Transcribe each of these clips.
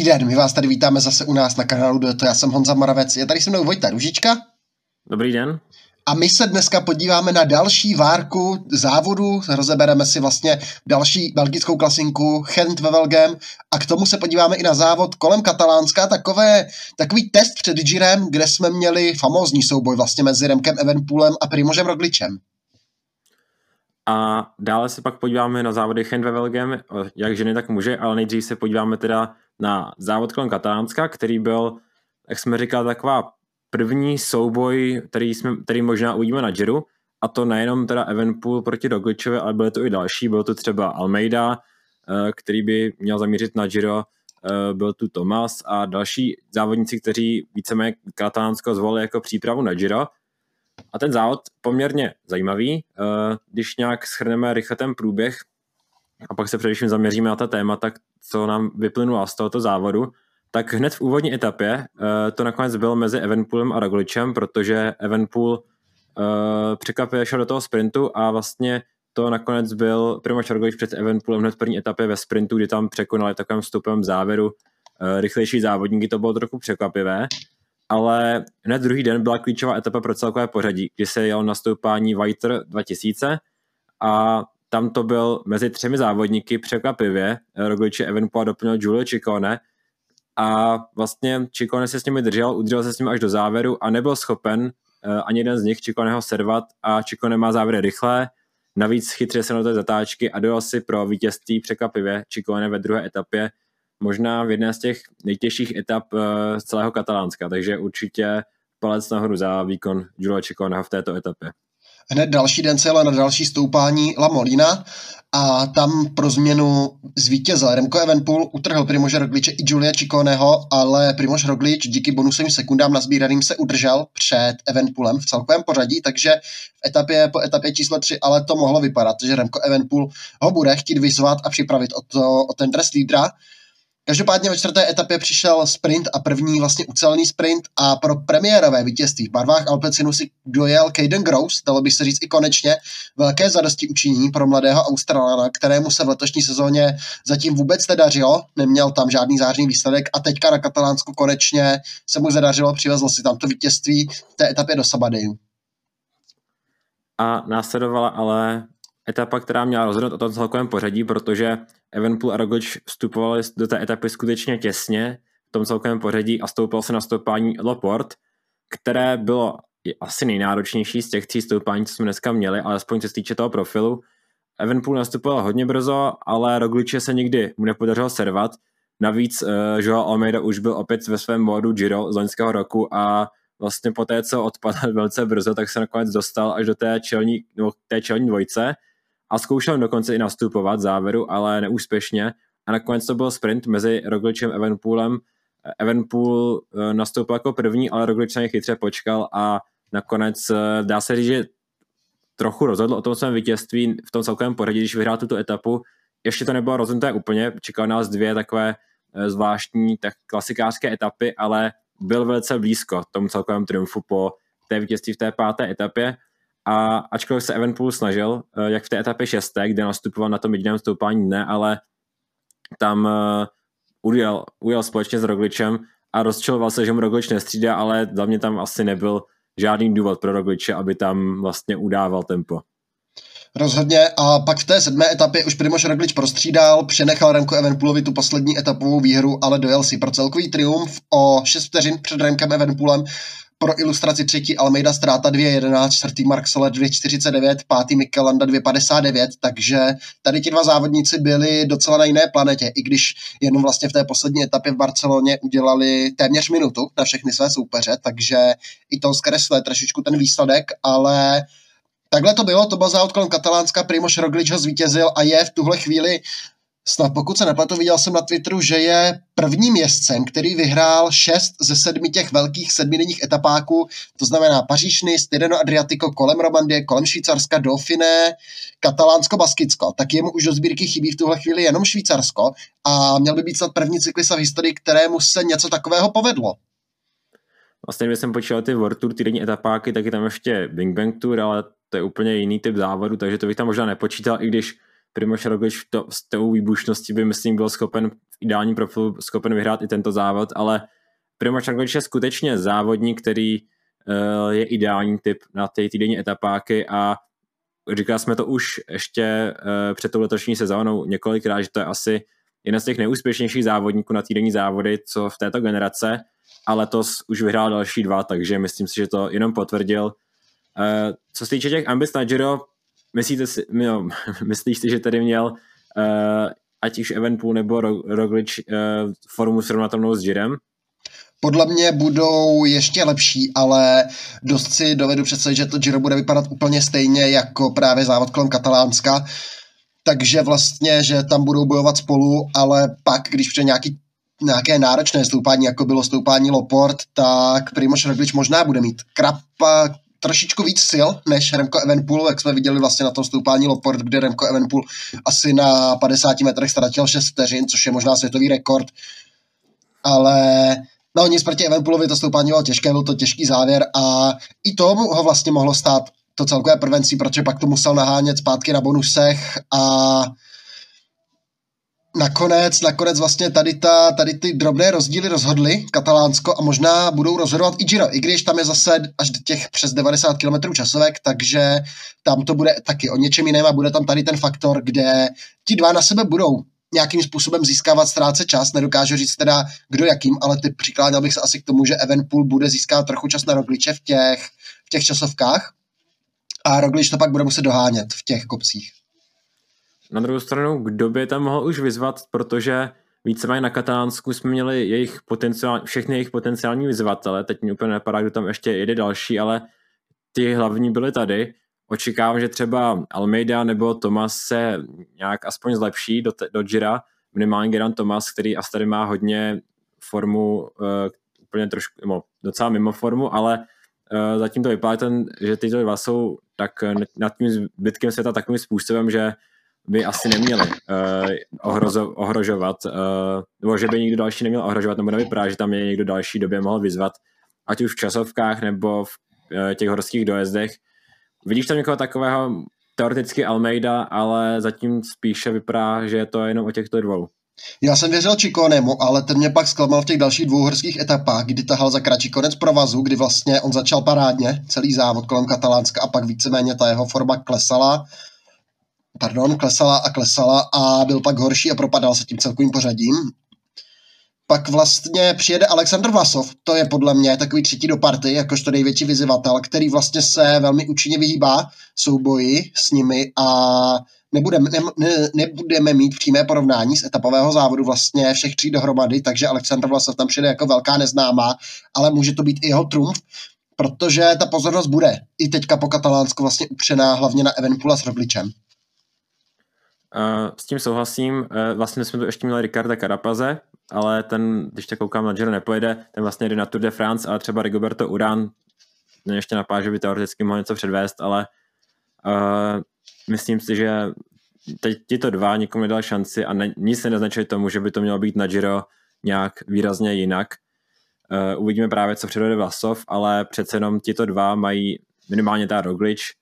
Dobrý den, my vás tady vítáme zase u nás na kanálu to Já jsem Honza Moravec, je tady se mnou Vojta Ružička. Dobrý den. A my se dneska podíváme na další várku závodu, rozebereme si vlastně další belgickou klasinku Gent ve Velgem a k tomu se podíváme i na závod kolem Katalánska, takové, takový test před Girem, kde jsme měli famózní souboj vlastně mezi Remkem Evenpoolem a Primožem Rogličem. A dále se pak podíváme na závody Gent ve Velgem, jak ženy, tak muže, ale nejdřív se podíváme teda na závod kolem Katalánska, který byl, jak jsme říkali, taková první souboj, který, jsme, který možná uvidíme na Giro, a to nejenom teda Evenpool proti Rogličovi, ale byly to i další, byl to třeba Almeida, eh, který by měl zamířit na Giro, eh, byl tu Tomas a další závodníci, kteří víceméně Katalánsko zvolili jako přípravu na Giro. A ten závod poměrně zajímavý, eh, když nějak schrneme rychle ten průběh a pak se především zaměříme na ta témata, co nám vyplynulo z tohoto závodu, tak hned v úvodní etapě uh, to nakonec bylo mezi Evenpoolem a Rogličem, protože Evenpool uh, překvapivě šel do toho sprintu a vlastně to nakonec byl Primož Roglič před Evenpoolem hned v první etapě ve sprintu, kdy tam překonali takovým vstupem závěru uh, rychlejší závodníky, to bylo trochu překvapivé, ale hned druhý den byla klíčová etapa pro celkové pořadí, kdy se jel na stoupání Whiter 2000 a tam to byl mezi třemi závodníky překvapivě. Rogliče Evenpool doplnil Giulio Ciccone, a vlastně Čikone se s nimi držel, udržel se s nimi až do závěru a nebyl schopen uh, ani jeden z nich Čikoneho servat a Čikone má závěry rychlé, navíc chytře se na té zatáčky a dojel si pro vítězství překvapivě Čikone ve druhé etapě, možná v jedné z těch nejtěžších etap uh, z celého Katalánska, takže určitě palec nahoru za výkon Julio Čikoneho v této etapě. Hned další den se jela na další stoupání La Molina a tam pro změnu zvítězil Remco Evenpool, utrhl Primože Rogliče i Julia Čikoneho, ale Primož Roglič díky bonusovým sekundám nazbíraným se udržel před Evenpoolem v celkovém pořadí, takže v etapě po etapě číslo 3 ale to mohlo vypadat, že Remco Evenpool ho bude chtít vyzvat a připravit o, to, o ten trest lídra. Každopádně ve čtvrté etapě přišel sprint a první vlastně ucelený sprint a pro premiérové vítězství v barvách Alpecinu si dojel Caden Gross, dalo by se říct i konečně, velké zadosti učinění pro mladého Australana, kterému se v letošní sezóně zatím vůbec nedařilo, neměl tam žádný zářný výsledek a teďka na Katalánsku konečně se mu zadařilo, přivezl si tam to vítězství v té etapě do Sabadeju. A následovala ale etapa, která měla rozhodnout o tom celkovém pořadí, protože Evenpool a Roglič vstupovali do té etapy skutečně těsně v tom celkovém pořadí a stoupil se na stoupání Loport, které bylo asi nejnáročnější z těch tří stoupání, co jsme dneska měli, alespoň co se týče toho profilu. Evenpool nastupoval hodně brzo, ale Rogliče se nikdy mu nepodařilo servat. Navíc uh, Joao Almeida už byl opět ve svém módu Giro z loňského roku a vlastně po té, co odpadl velice brzo, tak se nakonec dostal až do té čelní, no, té čelní dvojce a zkoušel dokonce i nastupovat závěru, ale neúspěšně a nakonec to byl sprint mezi Rogličem a Evenpoolem. Evenpool eh, nastoupil jako první, ale Roglič na chytře počkal a nakonec eh, dá se říct, že trochu rozhodl o tom svém vítězství v tom celkovém pořadí, když vyhrál tuto etapu. Ještě to nebylo rozhodnuté úplně, čekal nás dvě takové eh, zvláštní tak klasikářské etapy, ale byl velice blízko tomu celkovému triumfu po té vítězství v té páté etapě a ačkoliv se Evenpool snažil, eh, jak v té etapě šesté, kde nastupoval na tom jediném stoupání ne, ale tam uh, ujel, ujel společně s Rogličem a rozčiloval se, že mu Roglič nestřídá, ale za mě tam asi nebyl žádný důvod pro Rogliče, aby tam vlastně udával tempo. Rozhodně a pak v té sedmé etapě už Primož Roglič prostřídal, přenechal Remko Evenpoolovi tu poslední etapovou výhru, ale dojel si pro celkový triumf o 6 vteřin před Remkem Evenpoolem pro ilustraci třetí Almeida ztráta 2.11, čtvrtý Mark Soler 2.49, pátý Mikelanda 2.59, takže tady ti dva závodníci byli docela na jiné planetě, i když jenom vlastně v té poslední etapě v Barceloně udělali téměř minutu na všechny své soupeře, takže i to zkresluje trošičku ten výsledek, ale Takhle to bylo, to byl závod kolem Katalánska, Primož Roglič ho zvítězil a je v tuhle chvíli snad pokud se nepletu, viděl jsem na Twitteru, že je prvním jezdcem, který vyhrál šest ze sedmi těch velkých sedmidenních etapáků, to znamená Paříž, Nice, Adriatico, kolem Romandie, kolem Švýcarska, Dauphiné, Katalánsko, Baskicko. Tak jemu už do sbírky chybí v tuhle chvíli jenom Švýcarsko a měl by být snad první cyklista v historii, kterému se něco takového povedlo. Vlastně, když jsem počítal ty World Tour týdenní etapáky, tak je tam ještě Bing Bang Tour, ale to je úplně jiný typ závodu, takže to bych tam možná nepočítal, i když Primoš Roglič to, s tou výbušností by, myslím, byl schopen v ideálním profilu schopen vyhrát i tento závod, ale Primoš Roglič je skutečně závodník, který uh, je ideální typ na ty týdenní etapáky a říkali jsme to už ještě uh, před tou letošní sezónou několikrát, že to je asi jeden z těch neúspěšnějších závodníků na týdenní závody, co v této generace a letos už vyhrál další dva, takže myslím si, že to jenom potvrdil. Uh, co se týče těch ambic na Giro, myslíte si, no, myslíš si, že tady měl uh, ať už Evenpool nebo Roglič uh, formu srovnatelnou s Girem? Podle mě budou ještě lepší, ale dost si dovedu představit, že to Giro bude vypadat úplně stejně jako právě závod kolem Katalánska. Takže vlastně, že tam budou bojovat spolu, ale pak, když přijde nějaký nějaké náročné stoupání, jako bylo stoupání Loport, tak Primož Roglič možná bude mít krapa, trošičku víc sil než Remco Evenpool, jak jsme viděli vlastně na tom stoupání Loport, kde Remco Evenpool asi na 50 metrech ztratil 6 vteřin, což je možná světový rekord. Ale no nic proti Evenpoolovi to stoupání bylo těžké, byl to těžký závěr a i tomu ho vlastně mohlo stát to celkové prvenství, protože pak to musel nahánět zpátky na bonusech a nakonec, nakonec vlastně tady, ta, tady ty drobné rozdíly rozhodly Katalánsko a možná budou rozhodovat i Giro, i když tam je zase až těch přes 90 km časovek, takže tam to bude taky o něčem jiném a bude tam tady ten faktor, kde ti dva na sebe budou nějakým způsobem získávat, ztrácet čas, nedokážu říct teda kdo jakým, ale ty přikláněl bych se asi k tomu, že Evenpool bude získávat trochu čas na Rogliče v těch, v těch časovkách a Roglič to pak bude muset dohánět v těch kopcích. Na druhou stranu, kdo by tam mohl už vyzvat, protože víceméně na Katalánsku jsme měli jejich potenciál, všechny jejich potenciální vyzvatele, teď mi úplně nepadá, kdo tam ještě jede další, ale ty hlavní byly tady. Očekávám, že třeba Almeida nebo Tomas se nějak aspoň zlepší do, te, do Gira, minimálně Geran Tomas, který asi tady má hodně formu, uh, úplně trošku, no, docela mimo formu, ale uh, zatím to vypadá, ten, že tyto dva jsou tak nad tím zbytkem světa takovým způsobem, že by asi neměli uh, ohrozo, ohrožovat, uh, nebo že by nikdo další neměl ohrožovat, nebo nevypadá, že tam je někdo další době mohl vyzvat, ať už v časovkách nebo v uh, těch horských dojezdech. Vidíš tam někoho takového, teoreticky Almeida, ale zatím spíše vypadá, že je to jenom o těchto dvou. Já jsem věřil Čikonemu, ale ten mě pak zklamal v těch dalších dvou horských etapách, kdy tahal za kratší konec provazu, kdy vlastně on začal parádně celý závod kolem Katalánska a pak víceméně ta jeho forma klesala pardon, klesala a klesala a byl pak horší a propadal se tím celkovým pořadím. Pak vlastně přijede Aleksandr Vlasov, to je podle mě takový třetí do party, jakožto největší vyzývatel, který vlastně se velmi účinně vyhýbá souboji s nimi a nebudeme, ne, ne, nebudeme mít přímé porovnání z etapového závodu vlastně všech tří dohromady, takže Aleksandr Vlasov tam přijde jako velká neznámá, ale může to být i jeho trumf, protože ta pozornost bude i teďka po Katalánsku vlastně upřená hlavně na Evenpula s Rogličem. Uh, s tím souhlasím. Uh, vlastně jsme tu ještě měli Ricarda Carapaze, ale ten, když tak koukám na Giro, nepojede. Ten vlastně jde na Tour de France, ale třeba Rigoberto Urán ještě napá, že by teoreticky mohl něco předvést, ale uh, myslím si, že teď tyto dva nikomu nedal šanci a ne, nic se neznačuje tomu, že by to mělo být na Giro nějak výrazně jinak. Uh, uvidíme právě, co předvede Vlasov, ale přece jenom tyto dva mají minimálně ta Roglič, Eh,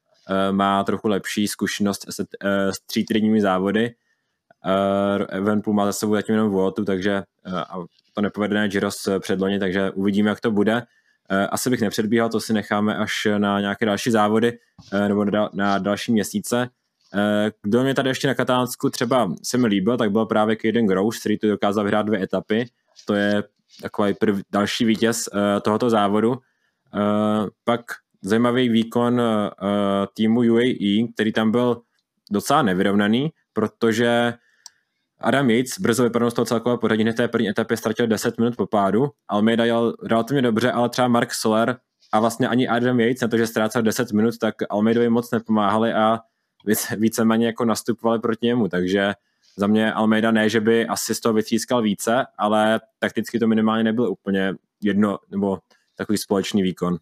má trochu lepší zkušenost s, eh, s třítrýdními závody. Uh, Evenpool má za sebou zatím jenom Vueltu, takže uh, to nepovedené Giro z předloni, takže uvidíme, jak to bude. Asi bych nepředbíhal, to si necháme až na nějaké další závody nebo na, další měsíce. Kdo mě tady ještě na Katalánsku třeba se mi líbil, tak byl právě Kaden Gross, který tu dokázal vyhrát dvě etapy. To je takový prv, další vítěz tohoto závodu. Pak zajímavý výkon uh, týmu UAE, který tam byl docela nevyrovnaný, protože Adam Yates brzo vypadnul z toho celkového pořadí, hned té první etapě ztratil 10 minut po pádu, Almeida jel relativně dobře, ale třeba Mark Soler a vlastně ani Adam Yates na to, že ztrácel 10 minut, tak Almeidovi moc nepomáhali a víceméně jako nastupovali proti němu, takže za mě Almeida ne, že by asi z toho vytřískal více, ale takticky to minimálně nebylo úplně jedno, nebo takový společný výkon.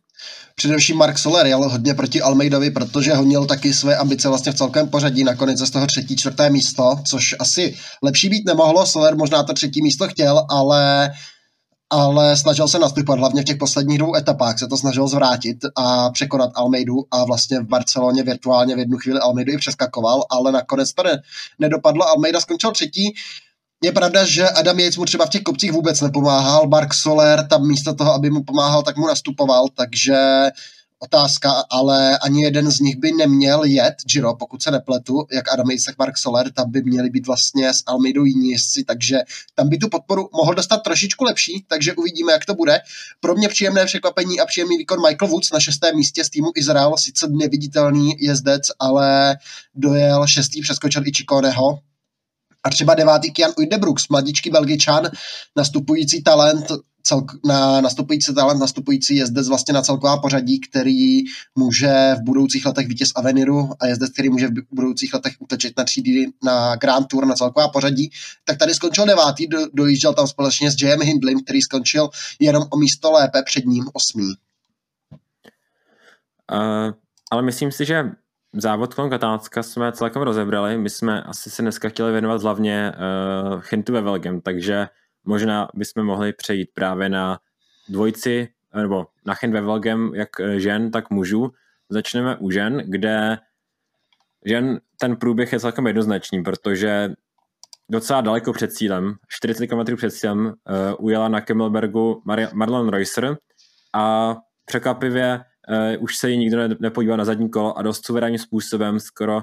Především Mark Soler jel hodně proti Almeidovi, protože honil taky své ambice vlastně v celkem pořadí, nakonec z toho třetí, čtvrté místo, což asi lepší být nemohlo, Soler možná to třetí místo chtěl, ale ale snažil se nastupovat, hlavně v těch posledních dvou etapách se to snažil zvrátit a překonat Almeidu a vlastně v Barceloně virtuálně v jednu chvíli Almeidu i přeskakoval, ale nakonec to ne, nedopadlo. Almeida skončil třetí, je pravda, že Adam Yates mu třeba v těch kopcích vůbec nepomáhal, Mark Soler tam místo toho, aby mu pomáhal, tak mu nastupoval, takže otázka, ale ani jeden z nich by neměl jet Giro, pokud se nepletu, jak Adam Yates, tak Mark Soler, tam by měli být vlastně s Almeidou jiní jezdci, takže tam by tu podporu mohl dostat trošičku lepší, takže uvidíme, jak to bude. Pro mě příjemné překvapení a příjemný výkon Michael Woods na šestém místě z týmu Izrael, sice neviditelný jezdec, ale dojel šestý, přeskočil i Chikoneho, a třeba devátý Kian Ujdebruks, mladíčký belgičan, nastupující talent, celk, na nastupující talent, nastupující jezdec vlastně na celková pořadí, který může v budoucích letech vítěz Aveniru a jezdec, který může v budoucích letech utečet na třídy na Grand Tour na celková pořadí, tak tady skončil devátý, do, dojížděl tam společně s J.M. Hindlim, který skončil jenom o místo lépe před ním osmý. Uh, ale myslím si, že závod kolem Katánska jsme celkem rozebrali. My jsme asi se dneska chtěli věnovat hlavně uh, Chintu ve Velgem, takže možná bychom mohli přejít právě na dvojici, nebo na Chint ve Velgem, jak eh, žen, tak mužů. Začneme u žen, kde žen ten průběh je celkem jednoznačný, protože docela daleko před cílem, 40 km před cílem, uh, ujela na Kemmelbergu Mar- Marlon Reusser a překvapivě uh, už se jí nikdo ne- nepodíval na zadní kolo a dost suverénním způsobem skoro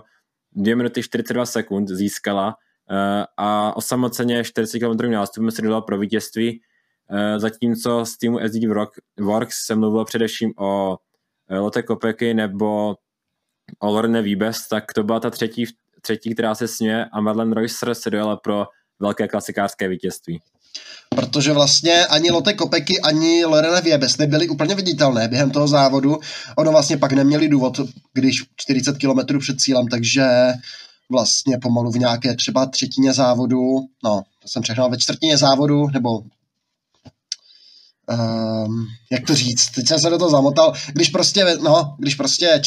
2 minuty 42 sekund získala uh, a osamoceně 40 km nástupem se dodala pro vítězství, uh, zatímco z týmu SD Works se mluvilo především o Lotte Kopeky nebo o Lorne Wiebes, tak to byla ta třetí, třetí která se směje a Madeleine Reusser se dojela pro velké klasikářské vítězství protože vlastně ani Lotte Kopeky, ani Lorena Viebes nebyly úplně viditelné během toho závodu. Ono vlastně pak neměli důvod, když 40 km před cílem, takže vlastně pomalu v nějaké třeba třetině závodu, no, to jsem přehnal ve čtvrtině závodu, nebo um, jak to říct, teď jsem se do toho zamotal, když prostě, no, když prostě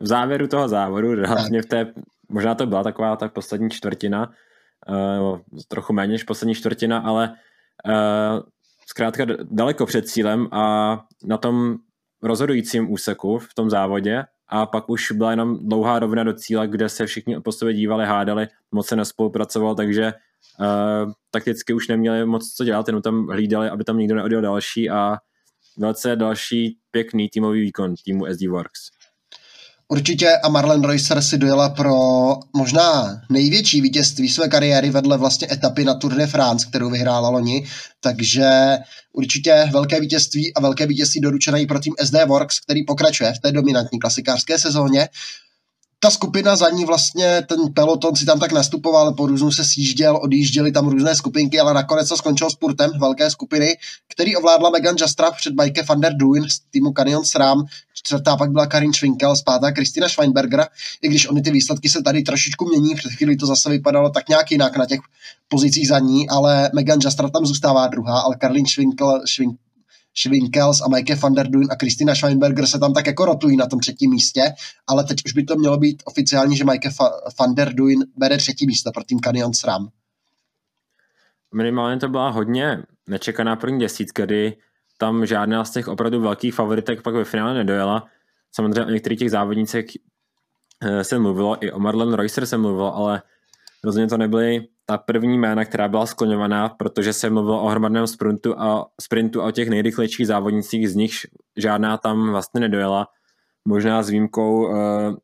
v závěru toho závodu, hlavně v té, možná to byla taková ta poslední čtvrtina, uh, trochu méně než poslední čtvrtina, ale uh, zkrátka daleko před cílem a na tom rozhodujícím úseku v tom závodě a pak už byla jenom dlouhá rovina do cíle, kde se všichni po sobě dívali, hádali, moc se nespolupracoval, takže uh, takticky už neměli moc co dělat, jenom tam hlídali, aby tam nikdo neodjel další a velice další pěkný týmový výkon týmu SD Works. Určitě a Marlen Reusser si dojela pro možná největší vítězství své kariéry vedle vlastně etapy na Tour de France, kterou vyhrála loni, takže určitě velké vítězství a velké vítězství doručené i pro tým SD Works, který pokračuje v té dominantní klasikářské sezóně. Ta skupina za ní vlastně, ten peloton si tam tak nastupoval, po různu se sjížděl, odjížděli tam různé skupinky, ale nakonec to skončil spurtem velké skupiny, který ovládla Megan Jastrap před Bajke van der Duin z týmu Canyon SRAM, čtvrtá pak byla Karin Schwinkel, zpátá Kristina Schweinberger, i když oni ty výsledky se tady trošičku mění, před chvíli to zase vypadalo tak nějak jinak na těch pozicích za ní, ale Megan Jastrap tam zůstává druhá, ale Karlin Schwinkel, Schwinkel Schwinkels a Mike van der Duin a Kristina Schweinberger se tam tak jako rotují na tom třetím místě, ale teď už by to mělo být oficiální, že Mike van der Duin bere třetí místo pro tým Canyon SRAM. Minimálně to byla hodně nečekaná první desítka, kdy tam žádná z těch opravdu velkých favoritek pak ve finále nedojela. Samozřejmě o některých těch závodnicích eh, se mluvilo, i o Marlon Reusser se mluvilo, ale rozhodně to nebyly ta první jména, která byla skloňovaná, protože se mluvilo o hromadném sprintu a, sprintu a o těch nejrychlejších závodnicích, z nich žádná tam vlastně nedojela. Možná s výjimkou, uh,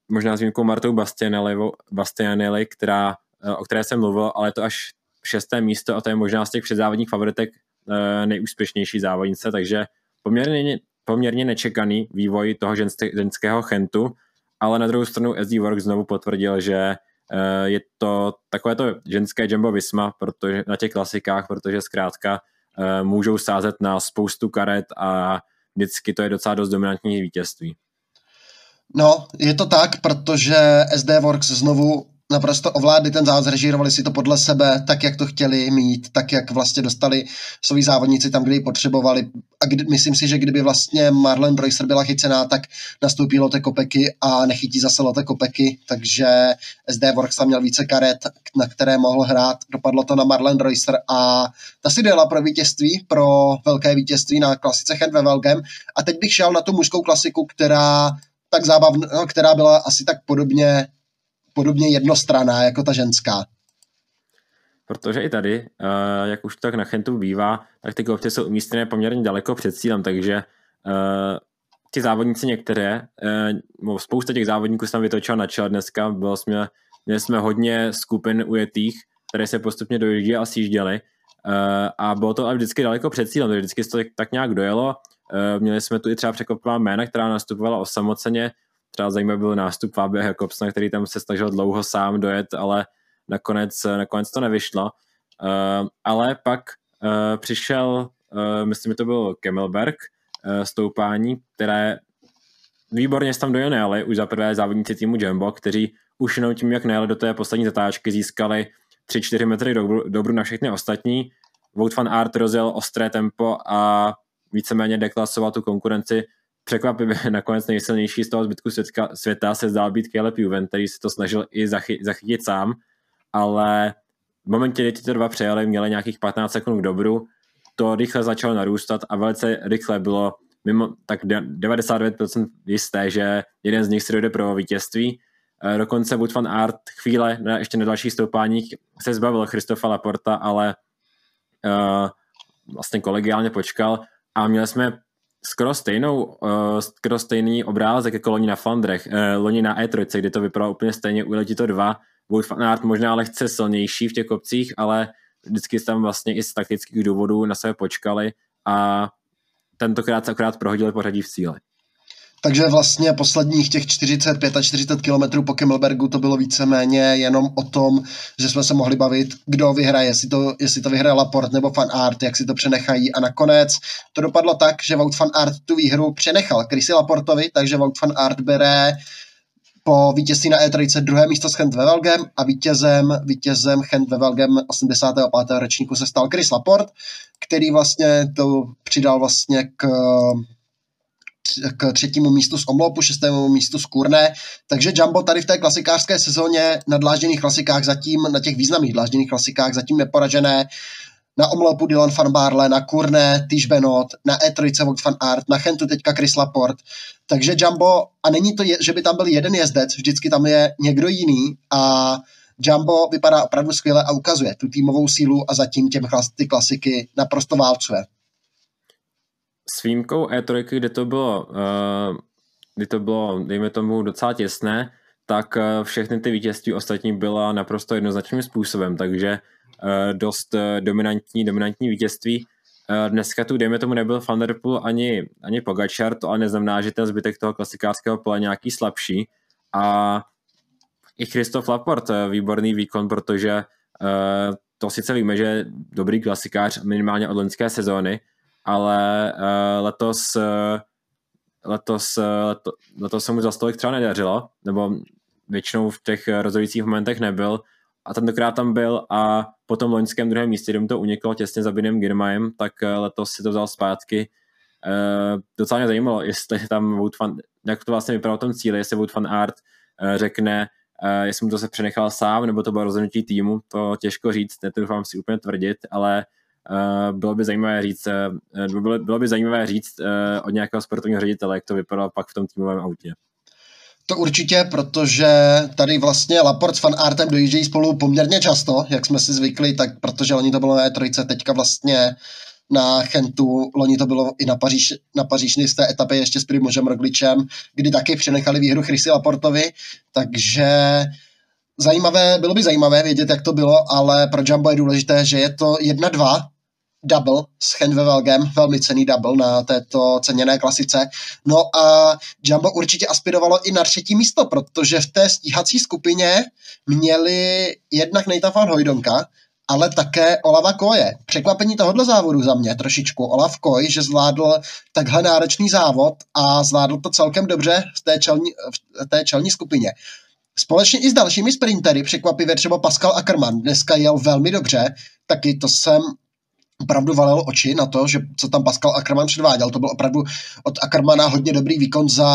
možná s výjimkou Martou Bastianelli, Bastianelli která, uh, o které jsem mluvil, ale to až šesté místo a to je možná z těch předzávodních favoritek nejúspěšnější závodnice, takže poměrně, poměrně nečekaný vývoj toho ženského chentu, ale na druhou stranu SD Work znovu potvrdil, že Eh, je to takové to ženské Jumbo Visma protože, na těch klasikách, protože zkrátka eh, můžou sázet na spoustu karet a vždycky to je docela dost dominantní vítězství. No, je to tak, protože SD Works znovu naprosto ovládli ten závod, zrežírovali si to podle sebe, tak, jak to chtěli mít, tak, jak vlastně dostali svoji závodníci tam, kde ji potřebovali. A kdy, myslím si, že kdyby vlastně Marlen Reusser byla chycená, tak nastoupí Lotte Kopeky a nechytí zase Lotte Kopeky, takže SD Works tam měl více karet, na které mohl hrát. Dopadlo to na Marlen Reusser a ta si dala pro vítězství, pro velké vítězství na klasice Hand ve Velgem. A teď bych šel na tu mužskou klasiku, která tak zábavná, která byla asi tak podobně podobně jednostraná jako ta ženská. Protože i tady, uh, jak už tak na Chentu bývá, tak ty kopce jsou umístěné poměrně daleko před cílem, takže uh, ty závodníci některé, uh, spousta těch závodníků se tam vytočila na čele dneska, bylo jsme, měli jsme hodně skupin ujetých, které se postupně dojíždí a sjížděly a bylo to ale vždycky daleko před cílem, takže vždycky to tak nějak dojelo. Měli jsme tu i třeba překvapivá jména, která nastupovala osamoceně, Třeba zajímavý byl nástup Fabia Jakobsna, který tam se snažil dlouho sám dojet, ale nakonec, nakonec to nevyšlo. Uh, ale pak uh, přišel, uh, myslím, že to byl Kemmelberg, uh, stoupání, které výborně tam dojeli, už za prvé závodníci týmu Jumbo, kteří už jenom tím, jak nejeli do té poslední zatáčky, získali 3-4 metry dobru, dobru na všechny ostatní. Wout van Aert rozjel ostré tempo a víceméně deklasoval tu konkurenci překvapivě nakonec nejsilnější z toho zbytku světka, světa se zdál být Caleb Juven, který se to snažil i zachy, zachytit sám, ale v momentě, kdy tyto dva přejeli, měli nějakých 15 sekund k dobru, to rychle začalo narůstat a velice rychle bylo mimo tak 99% jisté, že jeden z nich si dojde pro vítězství. Eh, dokonce Wood van Art chvíle na, ještě na dalších stoupáních se zbavil Christofa Laporta, ale uh, vlastně kolegiálně počkal a měli jsme skoro stejnou, uh, skoro stejný obrázek jako loni na Fandrech, uh, loni na E3, kdy to vypadalo úplně stejně, uletí to dva, Wood Fanart možná lehce silnější v těch kopcích, ale vždycky tam vlastně i z taktických důvodů na sebe počkali a tentokrát se akorát prohodili pořadí v cíli. Takže vlastně posledních těch 45 a 40 kilometrů po Kemmelbergu to bylo víceméně jenom o tom, že jsme se mohli bavit, kdo vyhraje, jestli to, jestli to vyhraje Laport nebo Fan Art, jak si to přenechají. A nakonec to dopadlo tak, že Wout Fan Art tu výhru přenechal Chrissy Laportovi, takže Wout Fan Art bere po vítězství na E3 druhé místo s Chent Vevelgem a vítězem, vítězem Chent Vevelgem 85. ročníku se stal Chris Laport, který vlastně to přidal vlastně k k třetímu místu z Omlopu, šestému místu z Kurné, takže Jumbo tady v té klasikářské sezóně na dlážděných klasikách zatím, na těch významných dlážděných klasikách zatím neporažené, na Omlopu Dylan van Barle, na Kurné Tish Benot, na E3 Vogt van Art, na Chentu teďka Chris Laporte, takže Jumbo, a není to, je, že by tam byl jeden jezdec, vždycky tam je někdo jiný a Jumbo vypadá opravdu skvěle a ukazuje tu týmovou sílu a zatím těm ty klasiky naprosto válcuje s výjimkou E3, kde to bylo, uh, kdy to bylo, dejme tomu, docela těsné, tak uh, všechny ty vítězství ostatní byla naprosto jednoznačným způsobem, takže uh, dost dominantní, dominantní vítězství. Dneska tu, dejme tomu, nebyl Van Der Poel ani, ani Pogačar, to ale neznamená, že ten zbytek toho klasikářského pole nějaký slabší. A i Christoph Laporte, výborný výkon, protože to sice víme, že je dobrý klasikář minimálně od loňské sezóny, ale uh, letos, uh, letos, uh, leto, letos se mu za stolik třeba nedařilo, nebo většinou v těch rozhodujících momentech nebyl a tentokrát tam byl a po tom loňském druhém místě, kde mu to uniklo těsně za Binem Girmajem, tak letos si to vzal zpátky. Uh, docela mě zajímalo, jestli tam Wout van, jak to vlastně vypadalo v tom cíli, jestli Wout van Art uh, řekne, uh, jestli mu to se přenechal sám, nebo to bylo rozhodnutí týmu, to těžko říct, netroufám si úplně tvrdit, ale bylo by zajímavé říct, uh, bylo, bylo by zajímavé říct uh, od nějakého sportovního ředitele, jak to vypadalo pak v tom týmovém autě. To určitě, protože tady vlastně Laport s Van Artem dojíždějí spolu poměrně často, jak jsme si zvykli, tak protože oni to bylo na E3, teďka vlastně na Chentu, loni to bylo i na Paříž, na Pařížny z té etapy ještě s Primožem Rogličem, kdy taky přenechali výhru Chrissy Laportovi, takže zajímavé, bylo by zajímavé vědět, jak to bylo, ale pro Jumbo je důležité, že je to 1-2 double s Henvevelgem, velmi cený double na této ceněné klasice. No a Jumbo určitě aspirovalo i na třetí místo, protože v té stíhací skupině měli jednak Nathan Hojdonka, ale také Olava Koje. Překvapení tohohle závodu za mě trošičku. Olav Koj, že zvládl takhle náročný závod a zvládl to celkem dobře v té čelní, v té čelní skupině. Společně i s dalšími sprintery, překvapivě třeba Pascal Ackermann, dneska jel velmi dobře, taky to jsem opravdu valil oči na to, že co tam Pascal Ackermann předváděl. To byl opravdu od Ackermana hodně dobrý výkon za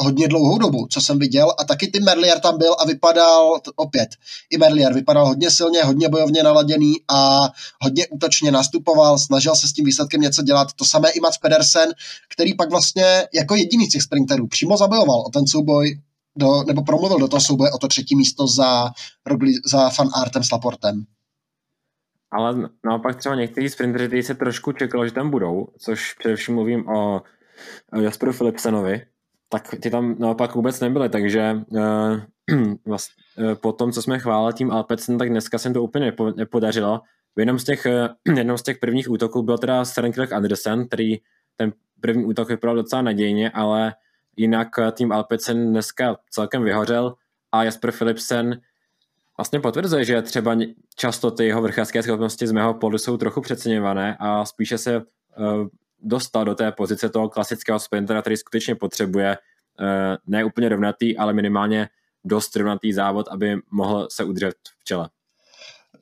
hodně dlouhou dobu, co jsem viděl. A taky ty Merlier tam byl a vypadal opět. I Merlier vypadal hodně silně, hodně bojovně naladěný a hodně útočně nastupoval, snažil se s tím výsledkem něco dělat. To samé i Mats Pedersen, který pak vlastně jako jediný z těch sprinterů přímo zabojoval o ten souboj do, nebo promluvil do toho souboje o to třetí místo za, za Fan Artem s Laportem ale naopak třeba někteří sprinteři se trošku čekalo, že tam budou, což především mluvím o Jasperu Philipsenovi, tak ty tam naopak vůbec nebyly, takže uh, vlastně, uh, po tom, co jsme chválili tím Alpecem, tak dneska se to úplně nepo, nepodařilo. V jednom z těch, uh, jednom z těch prvních útoků byl teda Søren Andersen, který ten první útok vypadal docela nadějně, ale jinak tým Alpecin dneska celkem vyhořel a Jasper Philipsen vlastně potvrzuje, že třeba často ty jeho vrchářské schopnosti z mého pohledu jsou trochu přeceňované a spíše se uh, dostal do té pozice toho klasického sprintera, který skutečně potřebuje uh, ne úplně rovnatý, ale minimálně dost rovnatý závod, aby mohl se udržet v čele.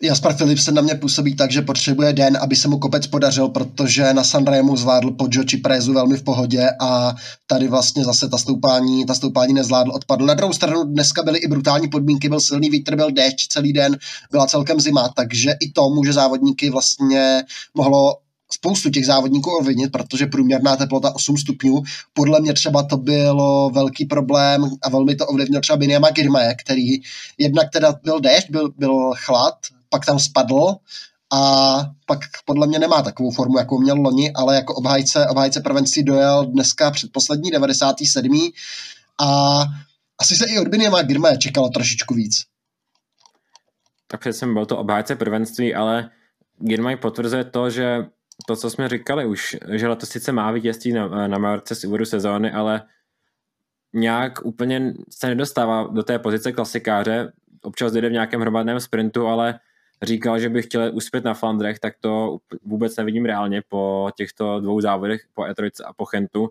Jasper Philipsen na mě působí tak, že potřebuje den, aby se mu kopec podařil, protože na Sanremu zvládl po Joči Prezu velmi v pohodě a tady vlastně zase ta stoupání, ta stoupání nezvládl, odpadl. Na druhou stranu dneska byly i brutální podmínky, byl silný vítr, byl déšť celý den, byla celkem zima, takže i to může závodníky vlastně mohlo spoustu těch závodníků ovlivnit, protože průměrná teplota 8 stupňů. Podle mě třeba to bylo velký problém a velmi to ovlivnil třeba Binyama Girmaje, který jednak teda byl déšť, byl, byl chlad, pak tam spadl a pak podle mě nemá takovou formu, jakou měl loni, ale jako obhájce, obhájce prvenství dojel dneska předposlední 97. A asi se i od Binyama Girma čekalo trošičku víc. Tak přesně byl to obhájce prvenství, ale Girmay potvrzuje to, že to, co jsme říkali už, že letos sice má vítězství na, na Majorce z úvodu sezóny, ale nějak úplně se nedostává do té pozice klasikáře, občas jde v nějakém hromadném sprintu, ale říkal, že by chtěl uspět na Flandrech, tak to vůbec nevidím reálně po těchto dvou závodech, po E3 a po Chentu.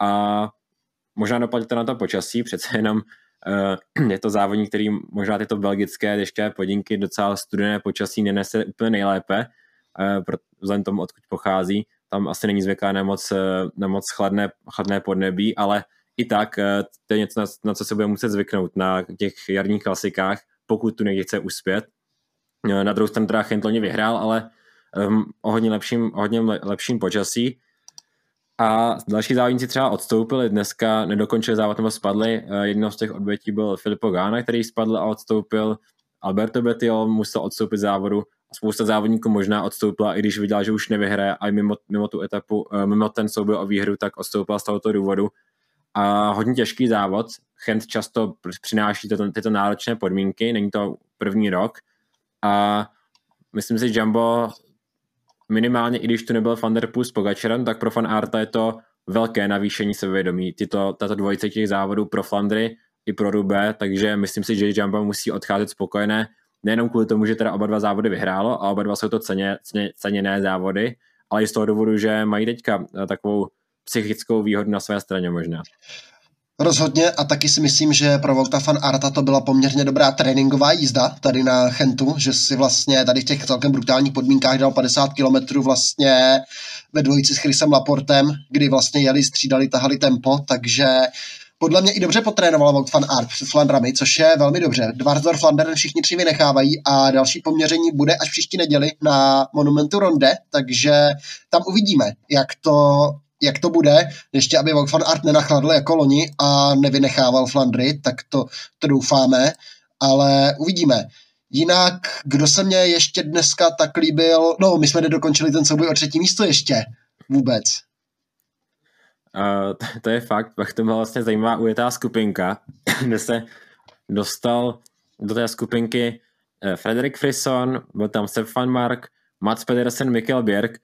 A možná dopadne to na to počasí, přece jenom uh, je to závodník, který možná tyto belgické dešťové podmínky docela studené počasí nenese úplně nejlépe, uh, vzhledem tomu, odkud pochází. Tam asi není zvyklá na moc, uh, na moc chladné, chladné podnebí, ale i tak uh, to je něco, na, na co se bude muset zvyknout na těch jarních klasikách, pokud tu někdy chce uspět Eh, na druhou stranu teda Chentloni vyhrál, ale um, o hodně lepším, o hodně lepším počasí. A další závodníci třeba odstoupili, dneska nedokončili závod nebo spadli. Eh, jednou z těch odbětí byl Filippo Gána, který spadl a odstoupil. Alberto Bettiol musel odstoupit závodu. Spousta závodníků možná odstoupila, i když viděl, že už nevyhraje a mimo, mimo tu etapu, eh, mimo ten souboj o výhru, tak odstoupil z tohoto důvodu. A hodně těžký závod. Chent často přináší tyto, tyto náročné podmínky, není to první rok, a myslím si, že Jumbo minimálně, i když tu nebyl Van Der s Pogačerem, tak pro Fan Arta je to velké navýšení sebevědomí. Tyto, tato dvojice těch závodů pro Flandry i pro Rubé, takže myslím si, že Jumbo musí odcházet spokojené, nejenom kvůli tomu, že teda oba dva závody vyhrálo a oba dva jsou to ceně, ceně, ceněné závody, ale i z toho důvodu, že mají teďka takovou psychickou výhodu na své straně možná. Rozhodně a taky si myslím, že pro Volta fan Arta to byla poměrně dobrá tréninková jízda tady na Chentu, že si vlastně tady v těch celkem brutálních podmínkách dal 50 km vlastně ve dvojici s Chrisem Laportem, kdy vlastně jeli, střídali, tahali tempo, takže podle mě i dobře potrénoval Vogt van Art před Flandrami, což je velmi dobře. Dvarzor Flandern všichni tři vynechávají a další poměření bude až příští neděli na Monumentu Ronde, takže tam uvidíme, jak to jak to bude, ještě aby Van Art nenachladl jako loni a nevynechával Flandry, tak to, to doufáme, ale uvidíme. Jinak, kdo se mě ještě dneska tak líbil, no my jsme nedokončili ten souboj o třetí místo ještě, vůbec. Uh, to, to je fakt, pak to byla vlastně zajímavá ujetá skupinka, kde se dostal do té skupinky eh, Frederik Frisson, byl tam Stefan Mark, Mats Pedersen, Mikkel Bjerg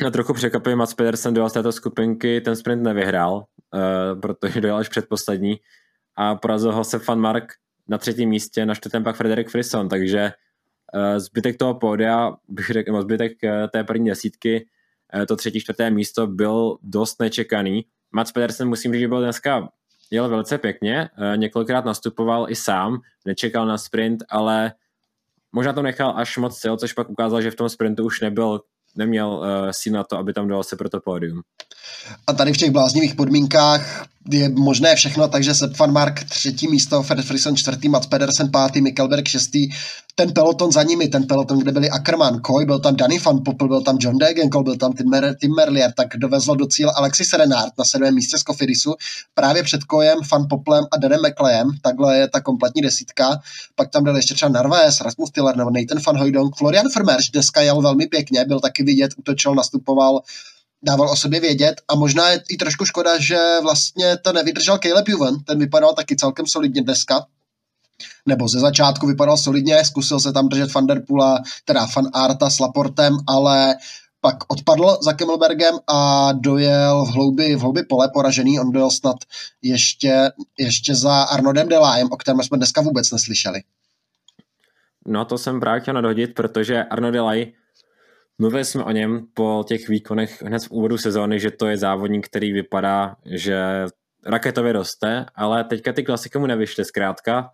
No, trochu překvapuje, Mats Pedersen dojel z této skupinky, ten sprint nevyhrál, uh, protože dojel až předposlední a porazil ho se Van Mark na třetím místě, na čtvrtém pak Frederik Frisson, takže uh, zbytek toho pódia, bych řekl, zbytek uh, té první desítky, uh, to třetí, čtvrté místo byl dost nečekaný. Mats Pedersen musím říct, že byl dneska jel velice pěkně, několikrát nastupoval i sám, nečekal na sprint, ale možná to nechal až moc sil, což pak ukázal, že v tom sprintu už nebyl neměl uh, síl na to, aby tam dal se pro to pódium. A tady v těch bláznivých podmínkách je možné všechno, takže Sepp van Mark třetí místo, Fred Frison čtvrtý, Mats Pedersen pátý, Mikkelberg šestý, ten peloton za nimi, ten peloton, kde byli Ackermann, Koy, byl tam Danny van Poppel, byl tam John Degenkolb, byl tam Tim, Tim Merlier, tak dovezlo do cíle Alexis Renard na sedmém místě z Kofirisu, právě před Kojem, Van Poplem a Danem McLeem, takhle je ta kompletní desítka, pak tam byl ještě třeba Narvaez, Rasmus Tiller nebo Nathan van Hooydonk, Florian Vermeersch, deska jel velmi pěkně, byl taky vidět, utočil, nastupoval, dával o sobě vědět a možná je i trošku škoda, že vlastně to nevydržel Caleb Juven, ten vypadal taky celkem solidně dneska, nebo ze začátku vypadal solidně, zkusil se tam držet Van Der Poola, teda Van Arta s Laportem, ale pak odpadl za Kemmelbergem a dojel v hloubi, v hloubi pole poražený. On dojel snad ještě, ještě za Arnoldem Delajem, o kterém jsme dneska vůbec neslyšeli. No to jsem právě chtěl nadhodit, protože Arno Delay Mluvili jsme o něm po těch výkonech hned v úvodu sezóny, že to je závodník, který vypadá, že raketově roste, ale teďka ty klasiky mu nevyšly zkrátka.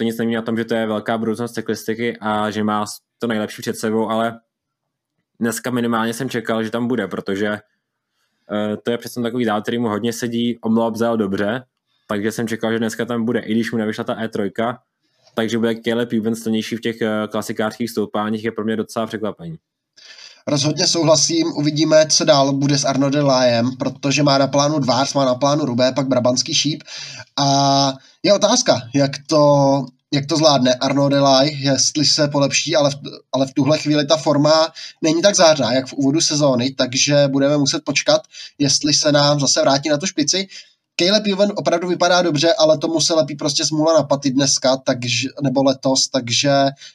To nic nemění o tom, že to je velká budoucnost cyklistiky a že má to nejlepší před sebou, ale dneska minimálně jsem čekal, že tam bude, protože uh, to je přesně takový dál, který mu hodně sedí, omlouvá vzal dobře, takže jsem čekal, že dneska tam bude, i když mu nevyšla ta E3, takže bude Caleb silnější v těch uh, klasikářských stoupáních, je pro mě docela překvapení. Rozhodně souhlasím, uvidíme, co dál bude s Arno Lájem, protože má na plánu Dvář, má na plánu Rubé, pak Brabantský šíp a je otázka, jak to, jak to zvládne Arno Delay, jestli se polepší, ale v, ale v tuhle chvíli ta forma není tak zářná, jak v úvodu sezóny, takže budeme muset počkat, jestli se nám zase vrátí na tu špici. Caleb Juven opravdu vypadá dobře, ale tomu se lepí prostě smůla na paty dneska, takže, nebo letos, takže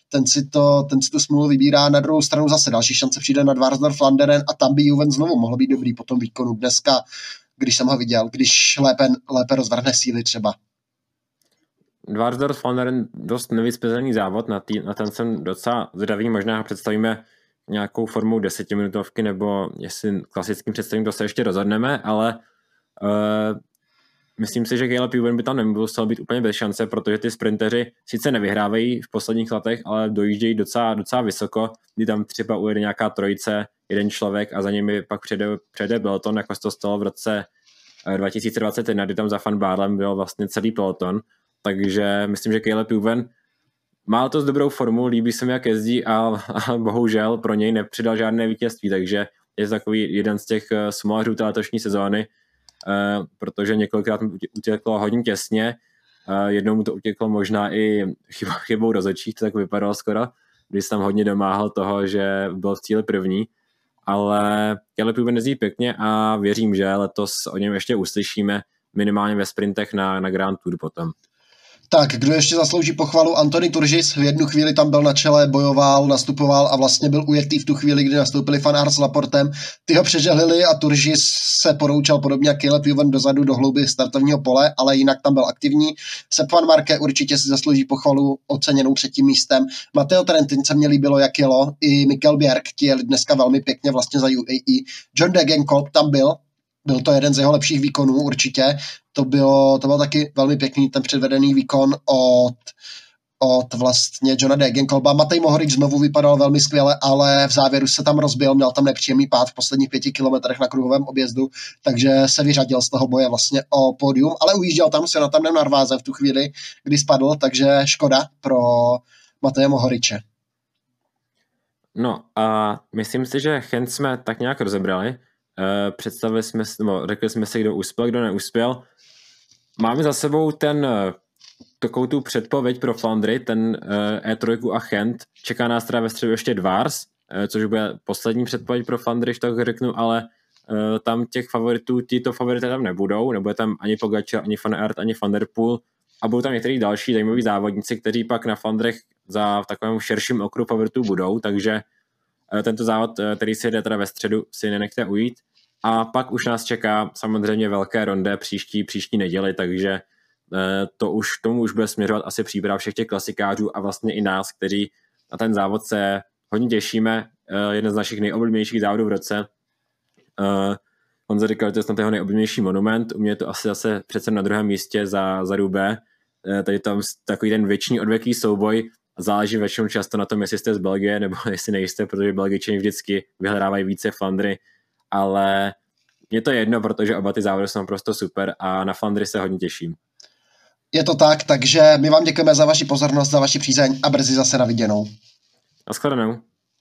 ten si, to, ten si tu smůlu vybírá. Na druhou stranu zase další šance přijde na Dvarsdorf Flanderen a tam by Juven znovu mohl být dobrý po tom výkonu dneska, když jsem ho viděl, když lépe, lépe rozvrhne síly třeba. Dvarsdorf Flanderen dost nevyspězený závod, na, tý, na ten jsem docela zdravý, možná ho představíme nějakou formou desetiminutovky, nebo jestli klasickým představím, to se ještě rozhodneme, ale uh, Myslím si, že Caleb Ewan by tam nemusel být úplně bez šance, protože ty sprinteři sice nevyhrávají v posledních letech, ale dojíždějí docela, docela vysoko, kdy tam třeba ujede nějaká trojice, jeden člověk a za nimi pak přede, přede peloton, jako se to stalo v roce 2021, eh, kdy tam za Fan Barlem byl vlastně celý peloton. Takže myslím, že Caleb Ewan má to s dobrou formu, líbí se mi, jak jezdí a, a bohužel pro něj nepřidal žádné vítězství, takže je to takový jeden z těch eh, smolářů té letošní sezóny, protože několikrát mu utěklo hodně těsně, eh, jednou mu to utěklo možná i chybou, rozhodčích, to tak vypadalo skoro, když tam hodně domáhal toho, že byl v cíli první, ale Caleb Ewan jezdí pěkně a věřím, že letos o něm ještě uslyšíme minimálně ve sprintech na, na Grand Tour potom. Tak, kdo ještě zaslouží pochvalu? Antony Turžis v jednu chvíli tam byl na čele, bojoval, nastupoval a vlastně byl ujetý v tu chvíli, kdy nastoupili Fanár s Laportem. Ty ho přežehlili a Turžis se poroučal podobně jak Caleb Juven dozadu do hlouby startovního pole, ale jinak tam byl aktivní. Sepp van Marke určitě si zaslouží pochvalu oceněnou třetím místem. Mateo Trentin se mě líbilo, jak jelo. I Mikkel Bjerg, ti jeli dneska velmi pěkně vlastně za UAE. John Degenkolb tam byl, byl to jeden z jeho lepších výkonů určitě. To bylo, to byl taky velmi pěkný ten předvedený výkon od, od vlastně Johna Degenkolba. Matej Mohorič znovu vypadal velmi skvěle, ale v závěru se tam rozbil, měl tam nepříjemný pád v posledních pěti kilometrech na kruhovém objezdu, takže se vyřadil z toho boje vlastně o pódium, ale ujížděl tam se na tam Narváze v tu chvíli, kdy spadl, takže škoda pro Mateje Mohoriče. No a myslím si, že Chen jsme tak nějak rozebrali. Uh, představili jsme, nebo řekli jsme si, kdo uspěl, kdo neuspěl. Máme za sebou ten eh, takovou tu předpověď pro Flandry, ten uh, E3 a Chent. Čeká nás teda ve středu ještě Dvars, což bude poslední předpověď pro Flandry, když tak řeknu, ale tam těch favoritů, tyto favority tam nebudou, nebude tam ani Pogača, ani Van Aert, ani Van a budou tam některý další zajímaví závodníci, kteří pak na Flandrech za takovém širším okruhu favoritů budou, takže tento závod, uh, který si jde teda ve středu, si nenechte ujít. A pak už nás čeká samozřejmě velké ronde příští, příští neděli, takže eh, to už, tomu už bude směřovat asi příprav všech těch klasikářů a vlastně i nás, kteří na ten závod se hodně těšíme. Eh, jeden z našich nejoblíbenějších závodů v roce. Eh, On říkal, že to je snad jeho nejoblíbenější monument, u mě je to asi zase přece na druhém místě za, za Rubé. Eh, tady tam takový ten věčný odvěký souboj, záleží většinou často na tom, jestli jste z Belgie nebo jestli nejste, protože Belgičani vždycky vyhrávají více Flandry, ale je to jedno, protože oba ty závody jsou naprosto super a na Flandry se hodně těším. Je to tak, takže my vám děkujeme za vaši pozornost, za vaši přízeň a brzy zase na viděnou. Naschledanou.